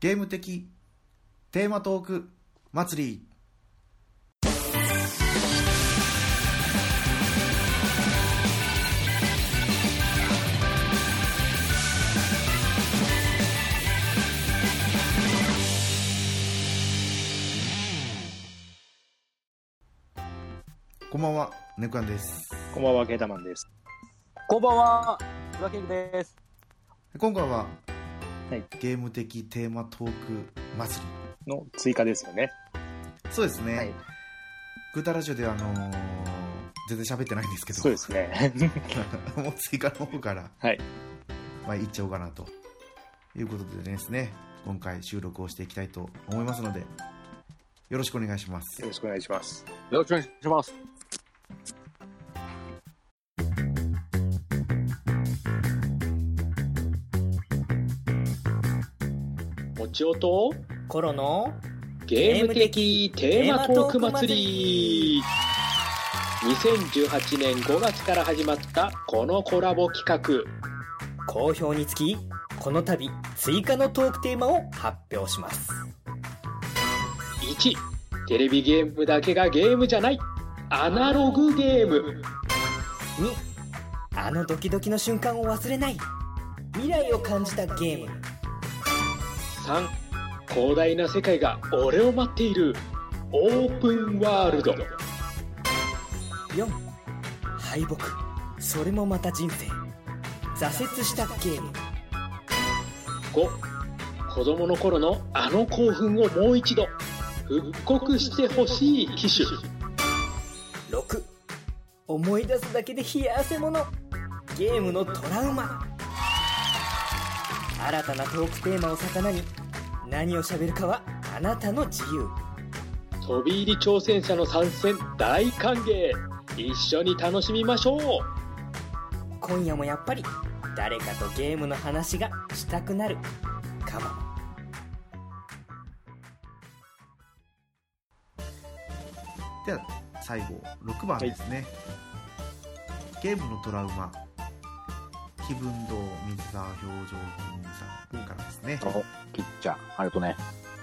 ゲーム的テーマトーク祭りこんばんは、ネコアンです。こんばんは、ケータマンです。こんばんは、ブラキングです。今回は、はいゲーム的テーマトーク祭り。の追加ですよね。そうですね。はいグータラジオではあのー全然喋ってないんですけど、そうですね。もう追加の方から、はい。まあ、いっちゃおうかなということでですね、今回収録をしていきたいと思いますので、よろしくお願いしますよ。ろしくお願いします。よろしくお願いします。ちおとコロのゲーム的テーマトーク祭り2018年5月から始まったこのコラボ企画。好評につきこの度追加のトークテーマを発表します1、テレビゲームだけがゲームじゃない。アナログゲーム。2あのドキドキの瞬間を忘れない未来を感じたゲーム3、広大な世界が俺を待っている。オープンワールド。4敗北。それもまた人生。挫折したゲーム5子供の頃のあの興奮をもう一度復刻してほしい機種。6思い出すだけで冷や汗もの。ゲームのトラウマ新たなトークテーマを魚に何を喋るかはあなたの自由。飛び入り挑戦者の参戦大歓迎一緒に楽しみましょう。今夜もやっぱり誰かとゲームの話がしたくなる。かもでは、最後、6番ですね。ゲームのトラウマ。気分堂水沢表情筋さんからですね。お、ピッチャー、ありがとうね。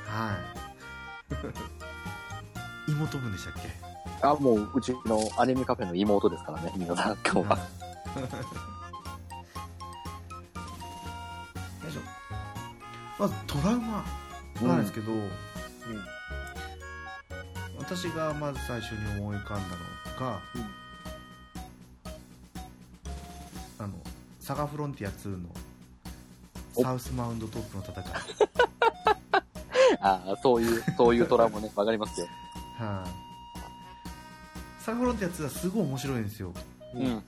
はい。妹分でしたっけ？あ、もう、うちのアニメカフェの妹ですからね、皆さん、今日は。よいしょまずトラウマなんですけど、私がまず最初に思い浮かんだのが、あのサガフロンティア2のお。サウスマウンドトップの戦い、ああ、そういう、そういうトラウマね、わかりますよ。はい。サガフロンティア2はすごい面白いんですよ。うん。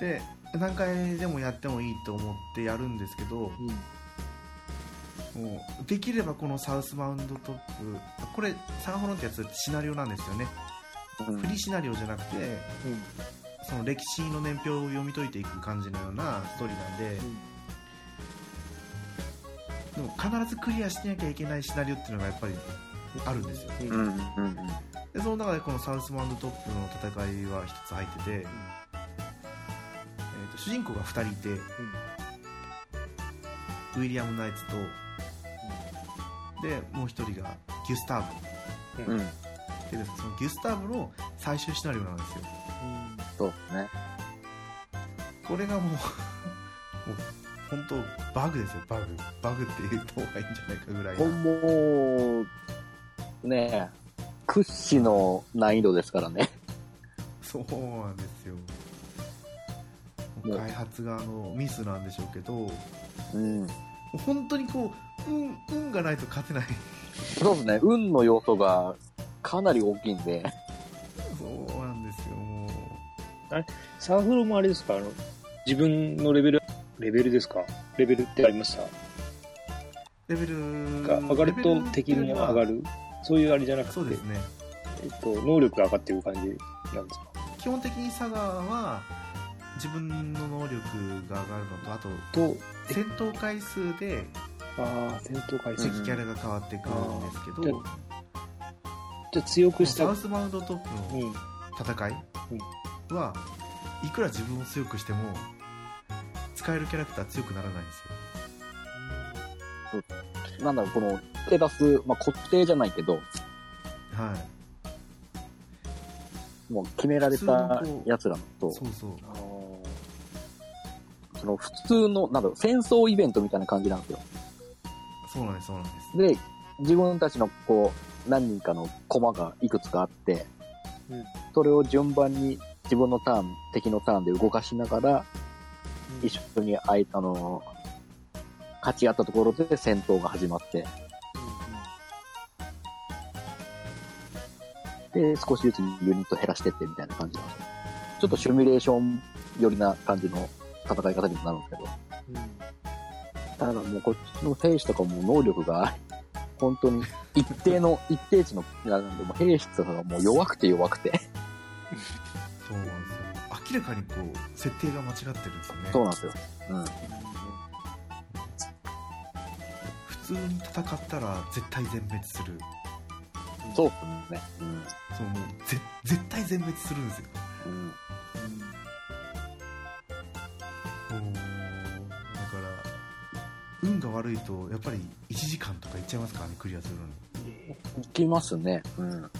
で何回でもやってもいいと思ってやるんですけど、もうできればこのサウスマウンドトップこれサガフロンティア2ってシナリオなんですよね。うん。フリーシナリオじゃなくて、その歴史の年表を読み解いていく感じのようなストーリーなんで、でも必ずクリアしなきゃいけないシナリオっていうのがやっぱりあるんですようん。うん。うん。でその中でこのサウスマウンドトップの戦いは一つ入ってて、えーと主人公が2人いて、ウィリアム・ナイツと、でもう1人がギュスターブうん。でそのギュスターブの最終シナリオなんですよそうですね。これがもう もう本当バグですよバグバグって言った方がいいんじゃないかぐらいなもう、ねえ、屈指の難易度ですからね。そうなんですよもう開発側のミスなんでしょうけどもうん。う本当にこう運運がないと勝てないそうですね、運の要素がかなり大きいんで。そうサーフロもあれですか？あの、自分のレベル、レベルですか？レベルってありました？レベルが上がると敵も上がる？そういうあれじゃなくて、そうですね。えっと、能力が上がっていく感じなんですか？基本的にサガは自分の能力が上がるのとあとと、戦闘回数でああ、戦闘回数。敵キャラが変わってくるんですけど、うん。じゃあ強くした。サウスマウンドトップのうん。は、いくら自分を強くしても使えるキャラクター強くならないんですよなんだろう、この手出す、まあ、固定じゃないけど、はいもう決められた奴らのと、そうそうその普通の、なんだろう、戦争イベントみたいな感じなんですよ。そうなんですそうなんですで、自分たちのこう、何人かの駒がいくつかあって、うんそれを順番に自分のターン、敵のターンで動かしながら、一緒にあい、あの勝ち合ったところで戦闘が始まって、で、少しずつユニット減らしてってみたいな感じなんですよ。ちょっとシミュレーション寄りな感じの戦い方にもなるんですけど、ただもうこっちの兵士とかも能力が、本当に一定の、一定値の、なんで、もう兵士とかがもう弱くて弱くて。そうなんですよ明らかにこう設定が間違ってるんですよねそうなんですよ。うん。普通に戦ったら絶対全滅するそうですね。うん。そうもうぜ絶対全滅するんですようん。もうだから運が悪いとやっぱり1時間とかいっちゃいますからねクリアするのにいきますね。うん。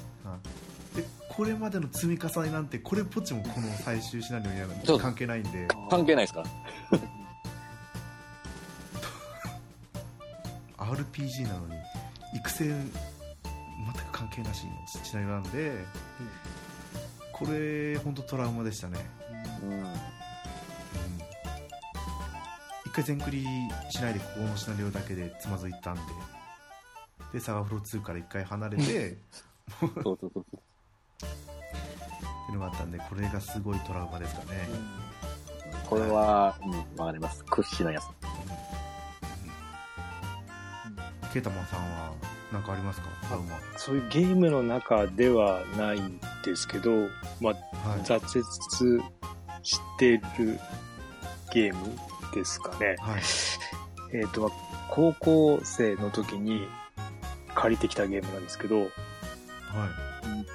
これまでの積み重ねなんてこれっぽっちもこの最終シナリオには関係ないんで。関係ないですか？ら。RPG なのに育成全く関係なしのシナリオなんで、これ本当トラウマでしたね、うん。うん、一回全クリしないでここのシナリオだけでつまずいたんで。でサガフロ2から一回離れて そうそうそうそう。いうのがあったんでこれがすごいトラウマですかね、これは、うん、わかります。屈指のやつ。ケータマンさんは何かありますか？トラウマそういうゲームの中ではないんですけど、まあ、はい、挫折してるゲームですかね。はい、えっ、と、まあ高校生の時に借りてきたゲームなんですけど、はい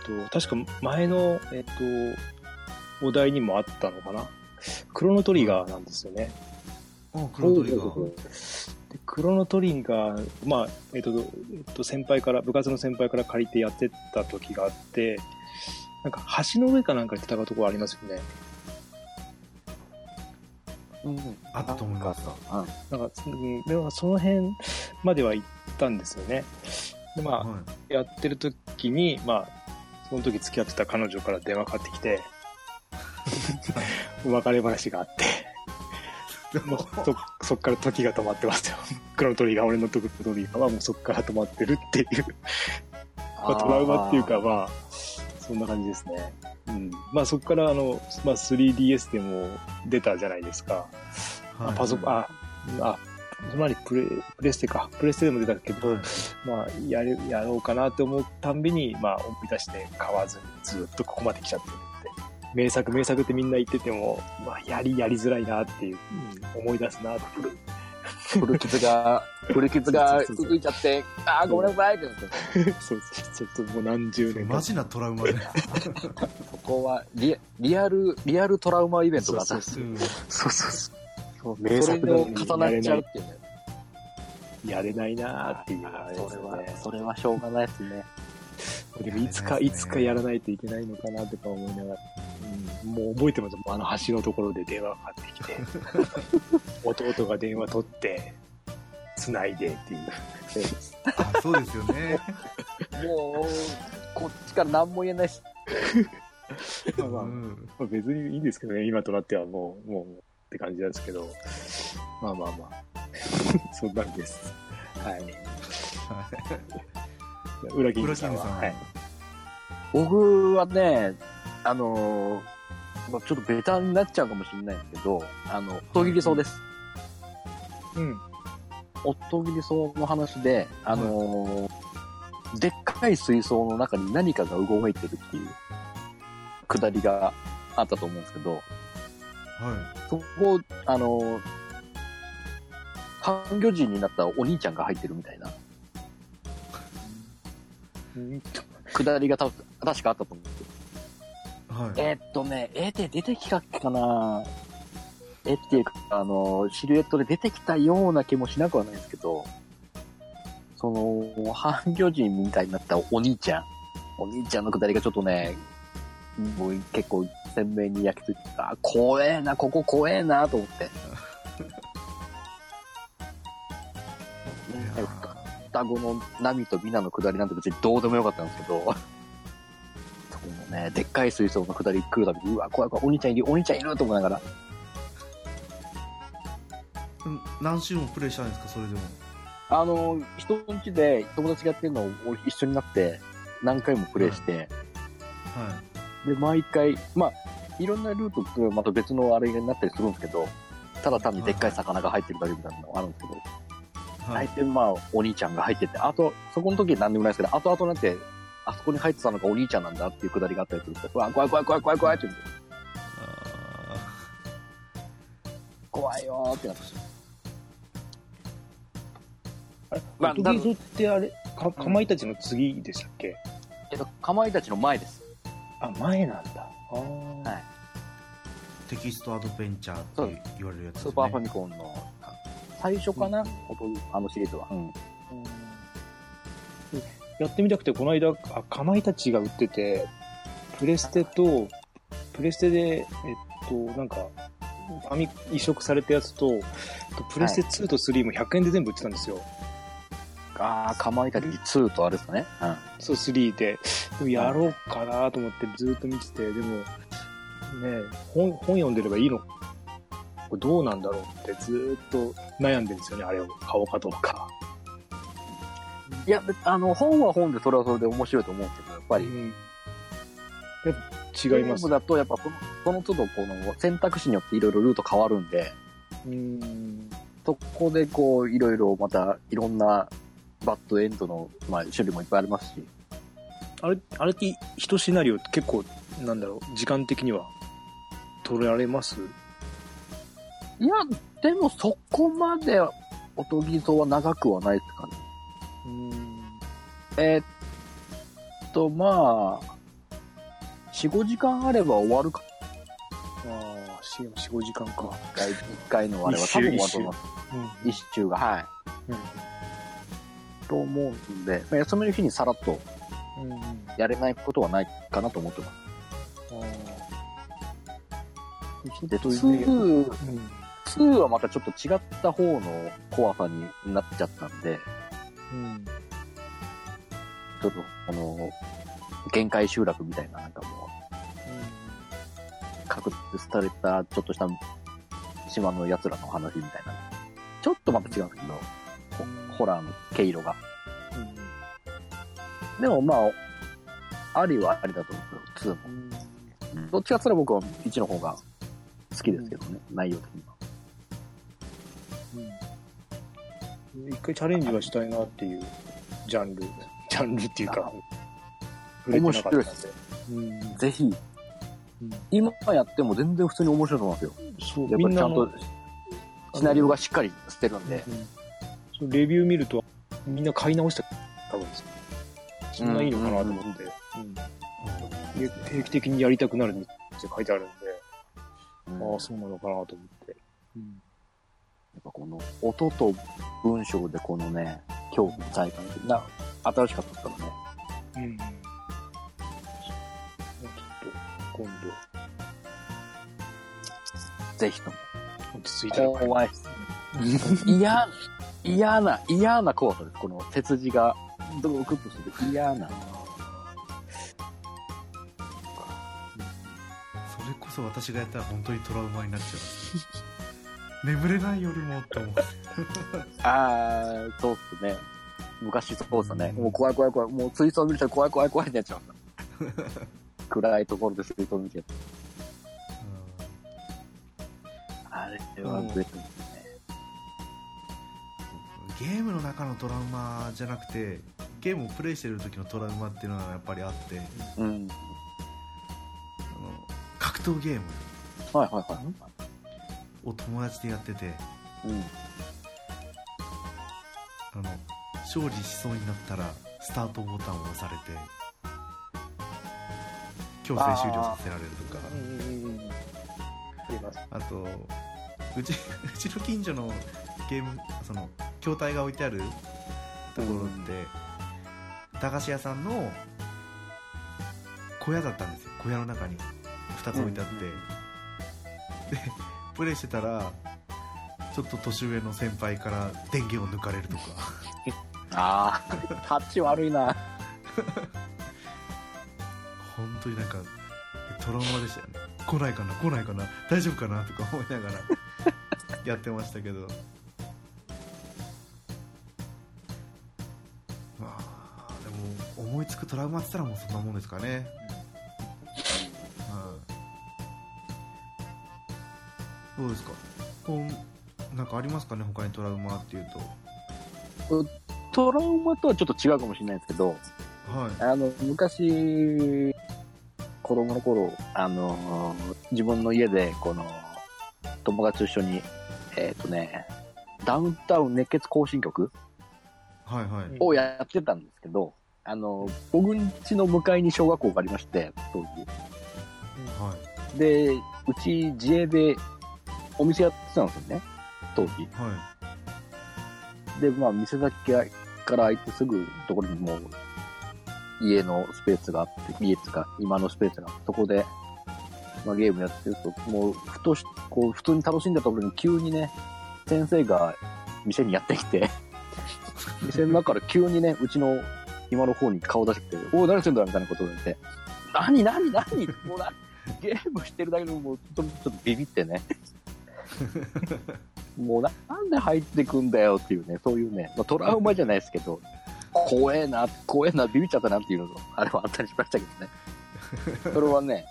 うんと確か前の、えっ、と、お題にもあったのかな？クロノトリガーなんですよね。あクロトリガーでクロノトリガー、まあ、えっ、と、えっと、先輩から、部活の先輩から借りてやってた時があって、なんか橋の上かなんかに戦うところありますよね。うん。あったと思いますうん。なんか、うんでもその辺までは行ったんですよね。で、まあ、はいやってる時に、まあ、その時付き合ってた彼女から電話かかってきて、別れ話があって、もうそ、そっから時が止まってますよ。クロノトリガー、俺のクロノトリガーはもうそっから止まってるっていう、まあ、トラウマっていうか、まあ、そんな感じですね。うん。まあそっからあの、まあ 3DS でも出たじゃないですか。あはいパソコン、あ、あ、つまりプレ、プレステか。プレステでも出たけど、はいまあ、やる、やろうかなって思うたんびに、まあ、思い出して買わずにずっとここまで来ちゃってるって。名作、名作ってみんな言ってても、まあ、やり、やりづらいなっていう、うん思い出すなって。古傷が、古傷が続いちゃって、ああ、ごめんなさいってなって。そうそう、ちょっともう何十年マジなトラウマで、そこはリ、リアル、リアルトラウマイベントだったんですよ。うんそうそうそう。そう名作なの重なっちゃうやっていうね。れないやれないなっていうのがあれですそれはね、。それはしょうがないですね。でもいつか、いつかやらないといけないのかなとか思いながら、うん、もう覚えてますあの橋のところで電話がかかってきて、弟が電話取って、繋いでっていう。あそうですよねもう、こっちから何も言えないし。まあまあうんまあ別にいいんですけどね、今となってはもう、もう、って感じなんですけど、まあまあまあ、そんなんです。はい。裏金さんは、んはい。僕はね、あのーまあ、ちょっとベタになっちゃうかもしれないんですけど、あの、音切り草です。うん。音切り草の話で、あのーでっかい水槽の中に何かが動いてるっていうくだりがあったと思うんですけど、はいそこ、あのー半魚人になったお兄ちゃんが入ってるみたいな。うん。くだりがた確かあったと思う。んですよ。はい。えーっとね、絵で出てきたっけかな。絵っていうか、あの、シルエットで出てきたような気もしなくはないんですけど、その、半魚人みたいになったお兄ちゃん。お兄ちゃんのくだりがちょっとね、もう結構鮮明に焼き付いてた。あ怖えな、ここ怖えなと思って。双子のナミとミナのくだりなんて別にどうでもよかったんですけど、そこのね、でっかい水槽のくだり来るたびに、うわ、怖い怖い、お兄ちゃんいる、お兄ちゃんいると思いながら、うん何周もプレイしたんですかそれでも？あの、人の家で友達がやってるのを一緒になって、何回もプレイして、はいで、毎回、まあ、いろんなルートとまた別のあれになったりするんですけど、ただ単にでっかい魚が入ってるだけみたいなのがあるんですけど、はい。大体まあ、お兄ちゃんが入ってて、あと、そこの時は何でもないですけど、後々になって、あそこに入ってたのがお兄ちゃんなんだっていうくだりがあったりすると、うわ、怖い怖い怖い怖い怖いって言って、あ怖いよーってなって。あれ、まあおとぎぞってあれ、か、かまいたちの次でしたっけ？えっと、かまいたちの前です。あ、前なんだ。ああ。はいーテキストアドベンチャーって言われるやつです、ね、スーパーファミコンの、最初かな、おとあのシリーズは。うん。うんやってみたくて、この間、あ、かまいたちが売ってて、プレステと、プレステで、えっと、なんか、ファミ移植されたやつと、とプレステ2と3も100円で全部売ってたんですよ。あー、かまいたち2とあれですかね。うん。そう、3で。でもやろうかなと思ってずっと見てて、でも、ね本、本読んでればいいの？これどうなんだろうってずっと悩んでるんですよね、あれを買おうかどうか。いや、であの、本は本でそれはそれで面白いと思うけど、やっぱり。うんやっぱ違います。だと、やっぱその、その都度、この選択肢によっていろいろルート変わるんで、うん。そこでこう、いろいろまた、いろんなバッドエンドの、まあ、種類もいっぱいありますし。あれ、あれって一シナリオって結構、なんだろう、時間的には取られます？いや、でもそこまで、おとぎぞは長くはないですかね。うん。えーっと、まあ、4、5時間あれば終わるか。ああ、4、4、5時間か。一回、一回のあれは多分終わると思います。うん。一周が、はい。うん。と思うんで、まあ休める日にさらっと。やれないことはないかなと思ってます。あで、という2、あ。うん。2はまたちょっと違った方の怖さになっちゃったんで、うん。ちょっと、この、限界集落みたいな、なんかもう、確立された、ちょっとした島の奴らの話みたいな。ちょっとまた違うんですけど、ホホラーの毛色が。でもまあ、ありはありだと思うけど、2も。うん。どっちかって言ったら僕は1の方が好きですけどね、内容的には。うん。一回チャレンジはしたいなっていうジャンル。ジャンルっていうか、触れてなかったんで。うん。ぜひ、うん今やっても全然普通に面白いと思いますよ。そう、やっぱりちゃんとシナリオがしっかりしてるんで。うレビュー見ると、みんな買い直した、多分そんないいのかなと思って、うんで定期的にやりたくなるって書いてあるんで、うんああ、そうなのかなと思って。うんやっぱこの音と文章でこのね、恐怖の体感が新しかったからね。うん。ちょっと、今ぜひとも。度、落ち着いたら買い怖い。嫌、嫌な、嫌な怖さです。この鉄字が、ドクッとしてて嫌な。それこそ私がやったら本当にトラウマになっちゃいます眠れないよりもって思うあー、そうっすね。昔そうっすね。もう怖い怖い怖い。もう水槽見ると怖い怖い怖いってやっちゃうんだ。暗いところで水槽見て。あれは別にね。ゲームの中のトラウマじゃなくてゲームをプレイしてる時のトラウマっていうのはやっぱりあってうん。あの格闘ゲームはいはいはい。を友達でやっててうん。あの勝利しそうになったらスタートボタンを押されて強制終了させられるとか。あ。あとうち うちの近所のゲームその筐体が置いてあるところって、駄菓子屋さんの小屋だったんですよ。小屋の中に2つ置いてあって、でプレイしてたらちょっと年上の先輩から電源を抜かれるとか。ああ、タッチ悪いな。本当になんかトラウマでしたよね。来ないかな来ないかな大丈夫かなとか思いながらやってましたけど思いつくトラウマって言ったらもうそんなもんですかね。はいどうですか？こうなんかありますかね？他にトラウマっていうと。トラウマとはちょっと違うかもしれないですけど、はい。あの、昔、子供の頃、あの、自分の家で、この、友達と一緒に、えっ、とね、ダウンタウン熱血行進曲はいはい。をやってたんですけど、あの、僕ん家の向かいに小学校がありまして、当時。はいで、うち自営でお店やってたんですよね、当時。はいで、まあ、店先から開いてすぐところにもう、家のスペースがあって、家っていうか、今のスペースがあって、そこで、まあ、ゲームやってると、もう、ふとし、こう、普通に楽しんだところに急にね、先生が店にやってきて、店の中から急にね、うちの今の方に顔出してきて、おお、何してんだみたいなことを言って、何何何？もうな、ゲームしてるだけでもう、ちょっと、ちょっとビビってね。もうな、なんで入ってくんだよっていうね、そういうね、まあ、トラウマじゃないですけど、怖えな、怖えな、ビビっちゃったなっていうのと、あれはあったりしましたけどね。それはね、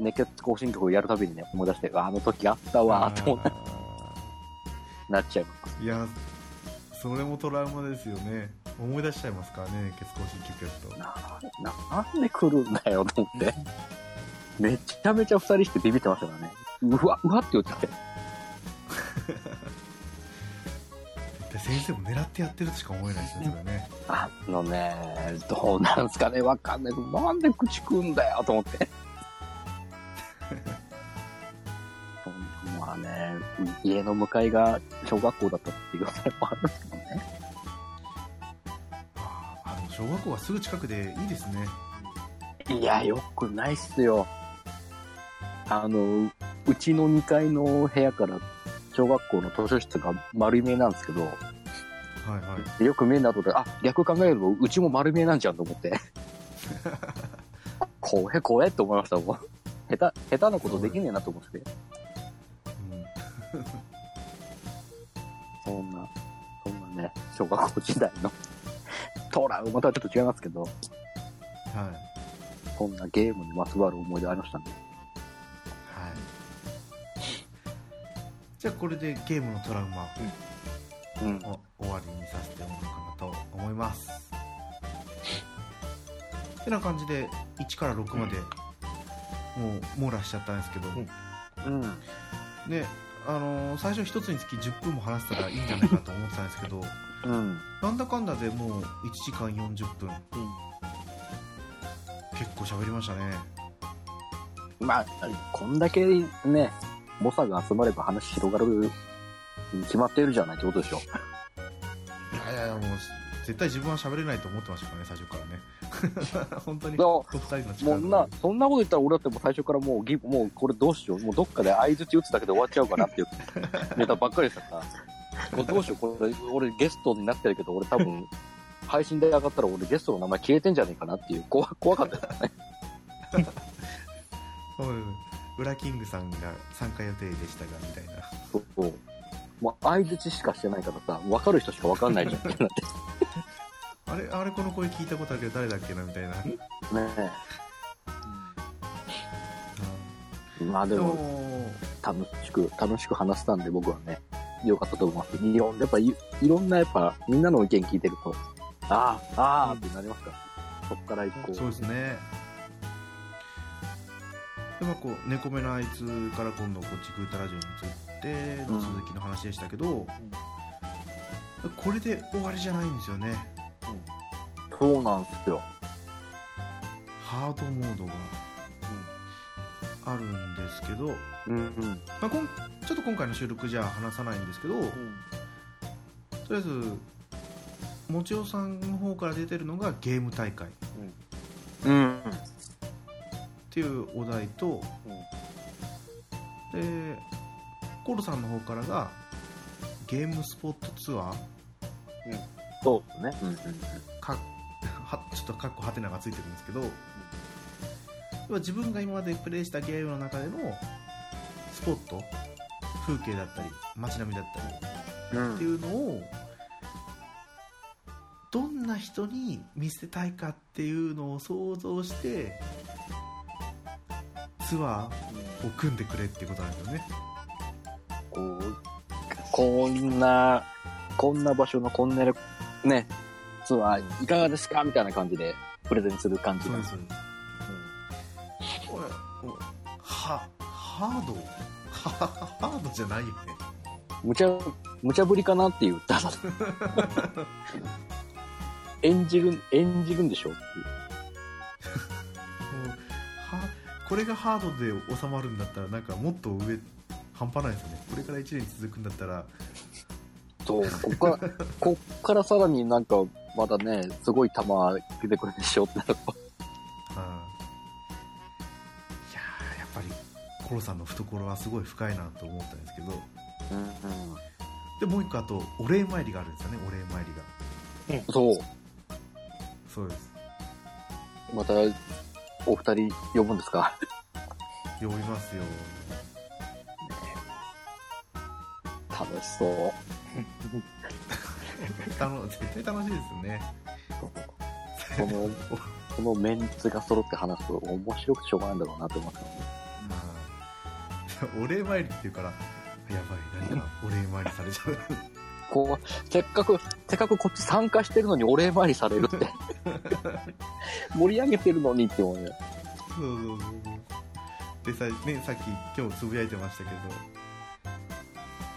熱血行進曲をやるたびにね、思い出して、あの時あったわ、と思って。あなっちゃいます。ーいやそれもトラウマですよね思い出しちゃいますからね血行進曲やるとな、な、なんで来るんだよ、と思って。めちゃめちゃ二人してビビってましたからね。うわ、うわって言っちゃって。で先生も狙ってやってるとしか思えないですねそれねあのね、どうなんすかね、わかんないけど、なんで口食うんだよ、と思って。まあね、家の向かいが小学校だったっていうのもあるんですけどね。小学校はすぐ近くでいいですねいや、よくないっすよ。あの、うちの2階の部屋から小学校の図書室が丸見えなんですけど、はいはいでよく見えんなと思って、あ、逆考えるとうちも丸見えなんじゃんと思って。怖え怖えって思いましたもん。下手、下手なことできねえなと思って。うんそんな、そんなね、小学校時代のトラウマとはちょっと違いますけど、はい。そんなゲームにまつわる思い出ありましたね。はい。じゃあこれでゲームのトラウマうん。を終わりにさせてもらおうかなと思います。てな感じで1から6までもう網羅しちゃったんですけど、うん。ねあのー最初一つにつき10分も話せたらいいんじゃないかと思ってたんですけどうん。なんだかんだでもう1時間40分結構喋りましたねまあ、こんだけね、猛者が集まれば話広がるに決まっているじゃないってことでしょ。いやいやもう絶対自分は喋れないと思ってましたからね最初からね 本当にそお二人のも力うな、そんなこと言ったら俺だってもう最初からもうギ、もうこれどうしよう。もうどっかで相槌打つだけで終わっちゃうかなっていうネタばっかりでしたから。もうどうしよう。これ、俺ゲストになってるけど、俺多分、配信で上がったら俺ゲストの名前消えてんじゃねえかなっていう、怖怖かったですね。そうですウラキングさんが参加予定でしたがみたいなそうそう。もう相槌しかしてないからさ、分かる人しか分かんないじゃんってなって。あれあれこの声聞いたことあるけど誰だっけなみたいな、ねうえ。まあでも、も楽しく、楽しく話せたんで僕はね、良かったと思います。いろんやっぱい、いろんなやっぱ、みんなの意見聞いてると、ああ、ああってなりますか。ら、そっから一個。そうですね。でまあこう猫目のあいつから今度こっちグータラジオに移っての続きの話でしたけど、これで終わりじゃないんですよね。そうなんですよ。ハードモードがあるんですけど、うんうん。まあ、こんちょっと今回の収録じゃ話さないんですけど、とりあえずもちおさんの方から出てるのがゲーム大会。っうん。ていうお題とでコロさんの方からがゲームスポットツアー。そうですね。うんうん。かは ちょっとカッコハテナがついてるんですけど要は自分が今までプレイしたゲームの中でのスポット風景だったり街並みだったりうん。っていうのをどんな人に見せたいかっていうのを想像してツアーを組んでくれってことなんですよね。こう、こんな、こんな場所のこんなね、ツアーいかがですかみたいな感じでプレゼンする感じなんですこはハード？は ハードじゃないよね。無茶、無茶ぶりかなっていう、ただ、演じる、演じるんでしょ？って これがハードで収まるんだったらなんかもっと上半端ないですよね。これから1年続くんだったら。そう、こっから、こっからさらになんか、まだね、すごい球出てくるでしょってなると。あコロさんの懐はすごい深いなと思ったんですけどうんでもう一個あとお礼参りがあるんですよねお礼参りが。そう。そうです。また、お二人呼ぶんですか？呼びますよ。楽しそう。楽 絶対楽しいですよね。この、このメンツが揃って話すと面白くてしょうがないんだろうなと思ってあー お礼参りっていうからやばい何かお礼参りされちゃう。こう、せっかく、せっかくこっち参加してるのにお礼参りされるって。盛り上げてるのにって思うね。そうそうそうでさ,、ね、さっき今日つぶやいてましたけど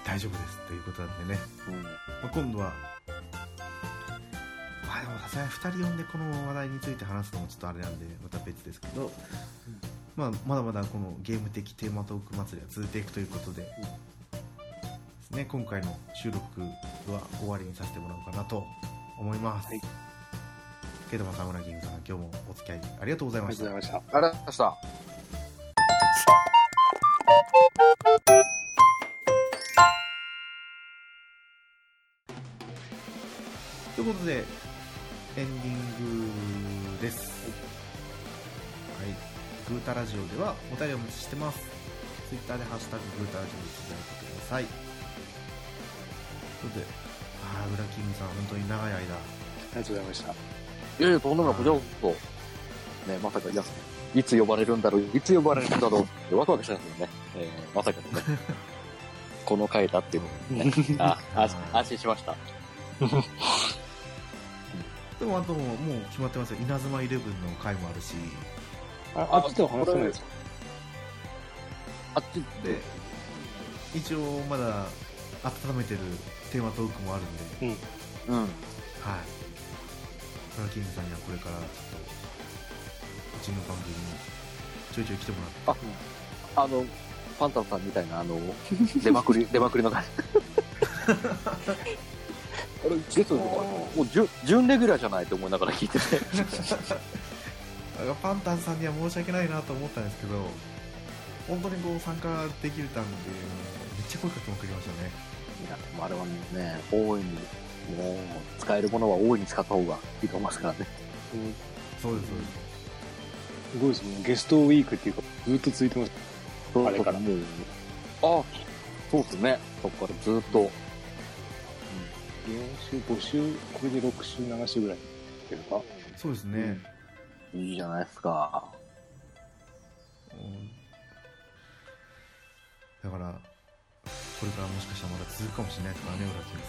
大丈夫ですっていうことなんでね、まあ、今度はまあでもさすがに2人呼んでこの話題について話すのもちょっとあれなんでまた別ですけど、まあ、まだまだこのゲーム的テーマトーク祭りは続いていくということで、ですね、今回の収録は終わりにさせてもらおうかなと思います、はいケイトマさん、村キングさん、今日もお付き合いありがとうございあましたりがとうございました。ありがとうございました。ということでエンディンググータラジオではお便りをお待ちしてますツイッターでハッシュタググータラジオでつぶやいてくださいということでああウラキングさん本当に長い間ありがとうございました。いやいや、とんでもない、こちらこそ。ね、まさか、いや、いつ呼ばれるんだろう、いつ呼ばれるんだろうってワクワクしたんですよね。えー、まさかのね。この回だっていうことでね。あ、あ安心しました。でもあともう決まってますよ稲妻イレブンの回もあるしああっちでは話さないですか？あっちで一応まだ温めてるテーマトークもあるんでうん。はい。ウラキングさんにはこれからちょっと、うちの番組にちょいちょい来てもらって、あの、パンタンさんみたいな、あの、出まくり、出まくりの感じ。あれ、ゲストもう準、準レギュラーじゃないと思いながら聞いてて。あパンタンさんには申し訳ないなと思ったんですけど、本当にこう参加できるたんで、めっちゃ声かけまくりましたね。いや、でもあれはね、大いに、もう、使えるものは大いに使った方がいいと思いますからね。そうです、そうです。すごいですね。ゲストウィークっていうか、ずっと続いてます。あれからもう、あ、そうですね。そこからずっと。4週、5週、これで6週、7週ぐらいってるか。そうですね。いいじゃないですか。うんだから、これからもしかしたらまだ続くかもしれないですからね、ウラキング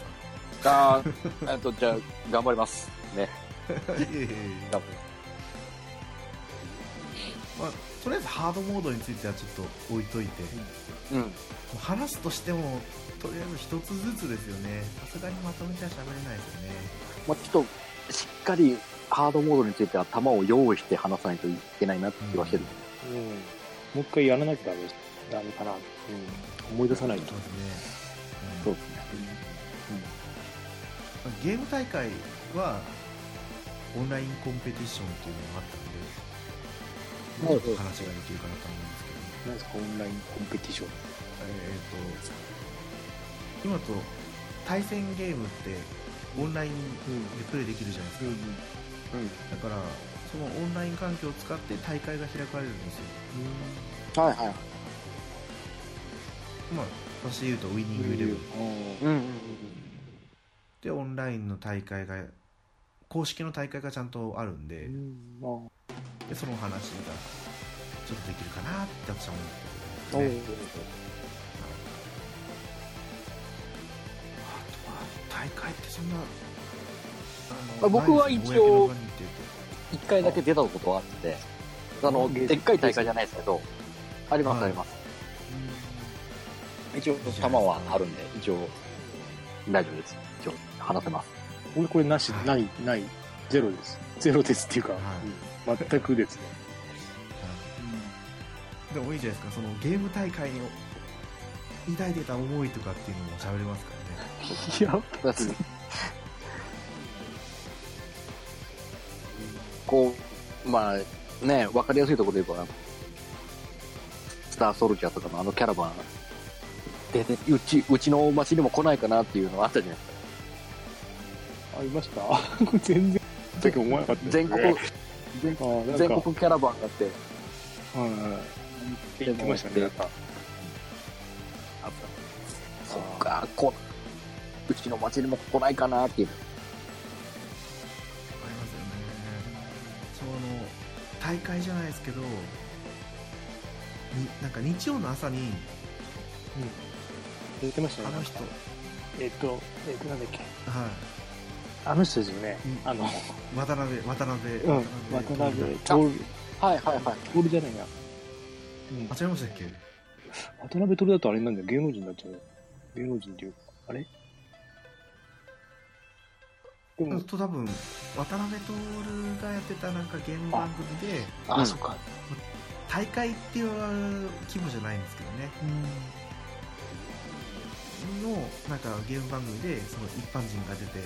さん。あーえっと、じゃあ、頑張ります。ね。いえいえまあ、とりあえずハードモードについてはちょっと置いといて、うん。もう話すとしてもとりあえず一つずつですよねさすがにまとめては喋れないですよねまあ、ちょっと、しっかり、ハードモードについては球を用意して話さないといけないなって気はしてる。うん。もう一回やらなきゃダメ、ダメかな。うん。思い出さないとそう。ですね、そうですね。うんゲーム大会はオンラインコンペティションっていうのがあったんで、はいちょっと話ができるかなと思うんですけど、なんですか、オンラインコンペティション。えー、と今と対戦ゲームってオンラインでプレイできるじゃないですか、うん。だからそのオンライン環境を使って大会が開かれるんですよ。はいはい。まあ私で言うとウィニングイレブン。うんうん。でオンラインの大会が公式の大会がちゃんとあるんで,、うん。でその話がちょっとできるかなって私は思っておるんで。すねあとは大会ってそんなあ僕は一応一回だけ出たことはあって、あの、でっかい大会じゃないですけど、ありますはい。あります。一応、弾はあるんで、一応、大丈夫です。一応、話せます。俺これなし、はい。ない、ない、ゼロです。ゼロですっていうか、はい。うん全くですね。とでもいいじゃないですか。そのゲーム大会に抱いてた思いとかっていうのも喋れますからね。いや、こう、まあ、ね、わかりやすいところで言えば、スターソルジャーとかのあのキャラバン、出て、うち、うちの町にも来ないかなっていうのはあったじゃないですか。ありました？全然、時思わなかったです全国、全国キャラバンがあって、はいはい。言ってましたね、なんか。あった。そっか、こう、うちの町にも来ないかなっていう。大会じゃないですけどになんか日曜の朝に言ってましたね。あの人えっと、えっと、なんだっけ。はあの人ですよね。うん。あの、い渡辺渡辺うん、渡辺徹、はいはいはい。徹じゃないや。うん。あ違いましたっけ？渡辺徹だとあれなんだよ、芸能人になっちゃうよ。芸能人っていうか、あれ？でも、と多分渡辺徹がやってたなんかゲーム番組であ、うんそっか。大会っていう規模じゃないんですけどね。のなんかゲーム番組でその一般人が出て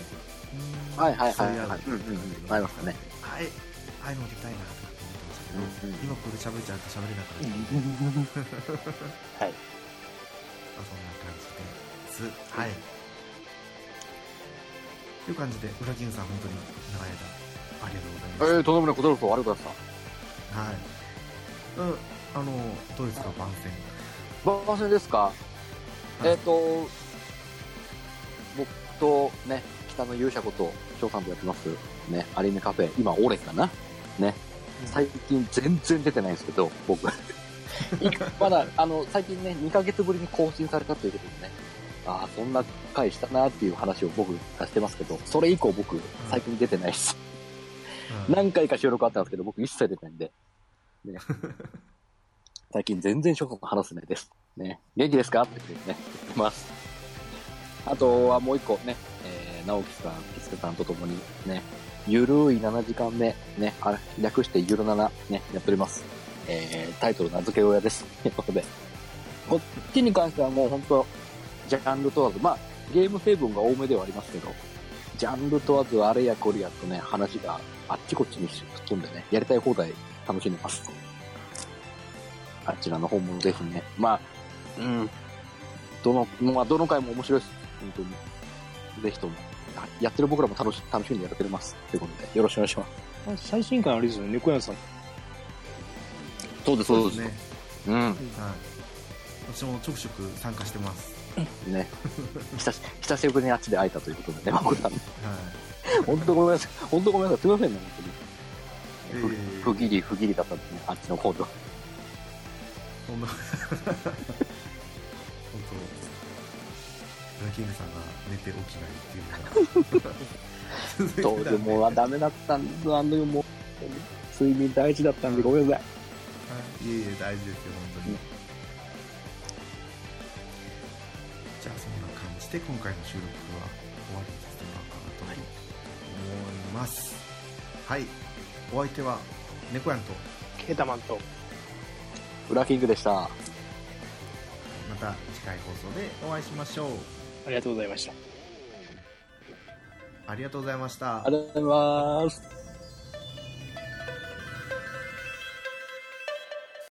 はいはい競はい。いはい。合うっていううんうんうん。ありましたね。あれああいうの出たいなとかって思ってましたけど、うんうん今これ喋っちゃうと喋れなくなっちゃう、はい。まあそんな感じです。はい。という感じで裏キングさん本当に長い間ありがとうございましたえー、とんでもないことですありがとうございましはい。うん、あの、どうですか、番宣。た。番宣ですか、いえっ、と、僕とね、北の勇者こと、翔さんとやってます、ね、アニメカフェ、今、オレかな？ね。最近全然出てないんですけど、僕。いまだ、あの、最近ね、2ヶ月ぶりに更新されたということでね、ああ、そんな回したなっていう話を僕がしてますけど、それ以降僕、最近出てないです。うん何回か収録あったんですけど、僕一切出てないんで。ね、最近全然翔さんと話せないです。ね。元気ですか？って言ってね、言ってます。あとはもう一個ね、えー、直樹さん、ピスケさんと共にね、ゆるい7時間目、ね、あ略してゆる7、ね、やっております。えー、タイトル名付け親です。ということで。こっちに関してはもう本当、ジャンル問わず、まあ、ゲーム成分が多めではありますけど、ジャンル問わずあれやこれやとね、話があっちこっちに吹っ飛んでね、やりたい放題楽しんでます。あちらの方もぜひね、まあ、うん、どの、まあ、どの回も面白いです。本当に。ぜひとも。あやってる僕らも楽し、楽しんでやってます。ということで、よろしくお願いします。あ最新回あれですよね、猫屋さん。そうです、そうですね。うん。はい。私もちょくちょく参加してます。ね。久し、久しぶりにあっちで会えたということでね、僕らね。は本当ごめんなさい。本当ごめんなさい。すみませんね、本当に。い。えー、不義理、不義理だったんですね、あっちの方では。そんな。本当。ラキングさんが寝て起きないっていうのが。どうでも ダメだったんです。あの夜もう、睡眠大事だったんでごめんなさい。はいいえいえ、大事ですよ、本当に。じゃあ、そんな感じで、今回の収録は終わりにさせてもらおうかなと思います。はい。お相手は、猫やんと、ケータマンと。ウラキングでした。また次回放送でお会いしましょう。ありがとうございました。ありがとうございましたありがとうございます。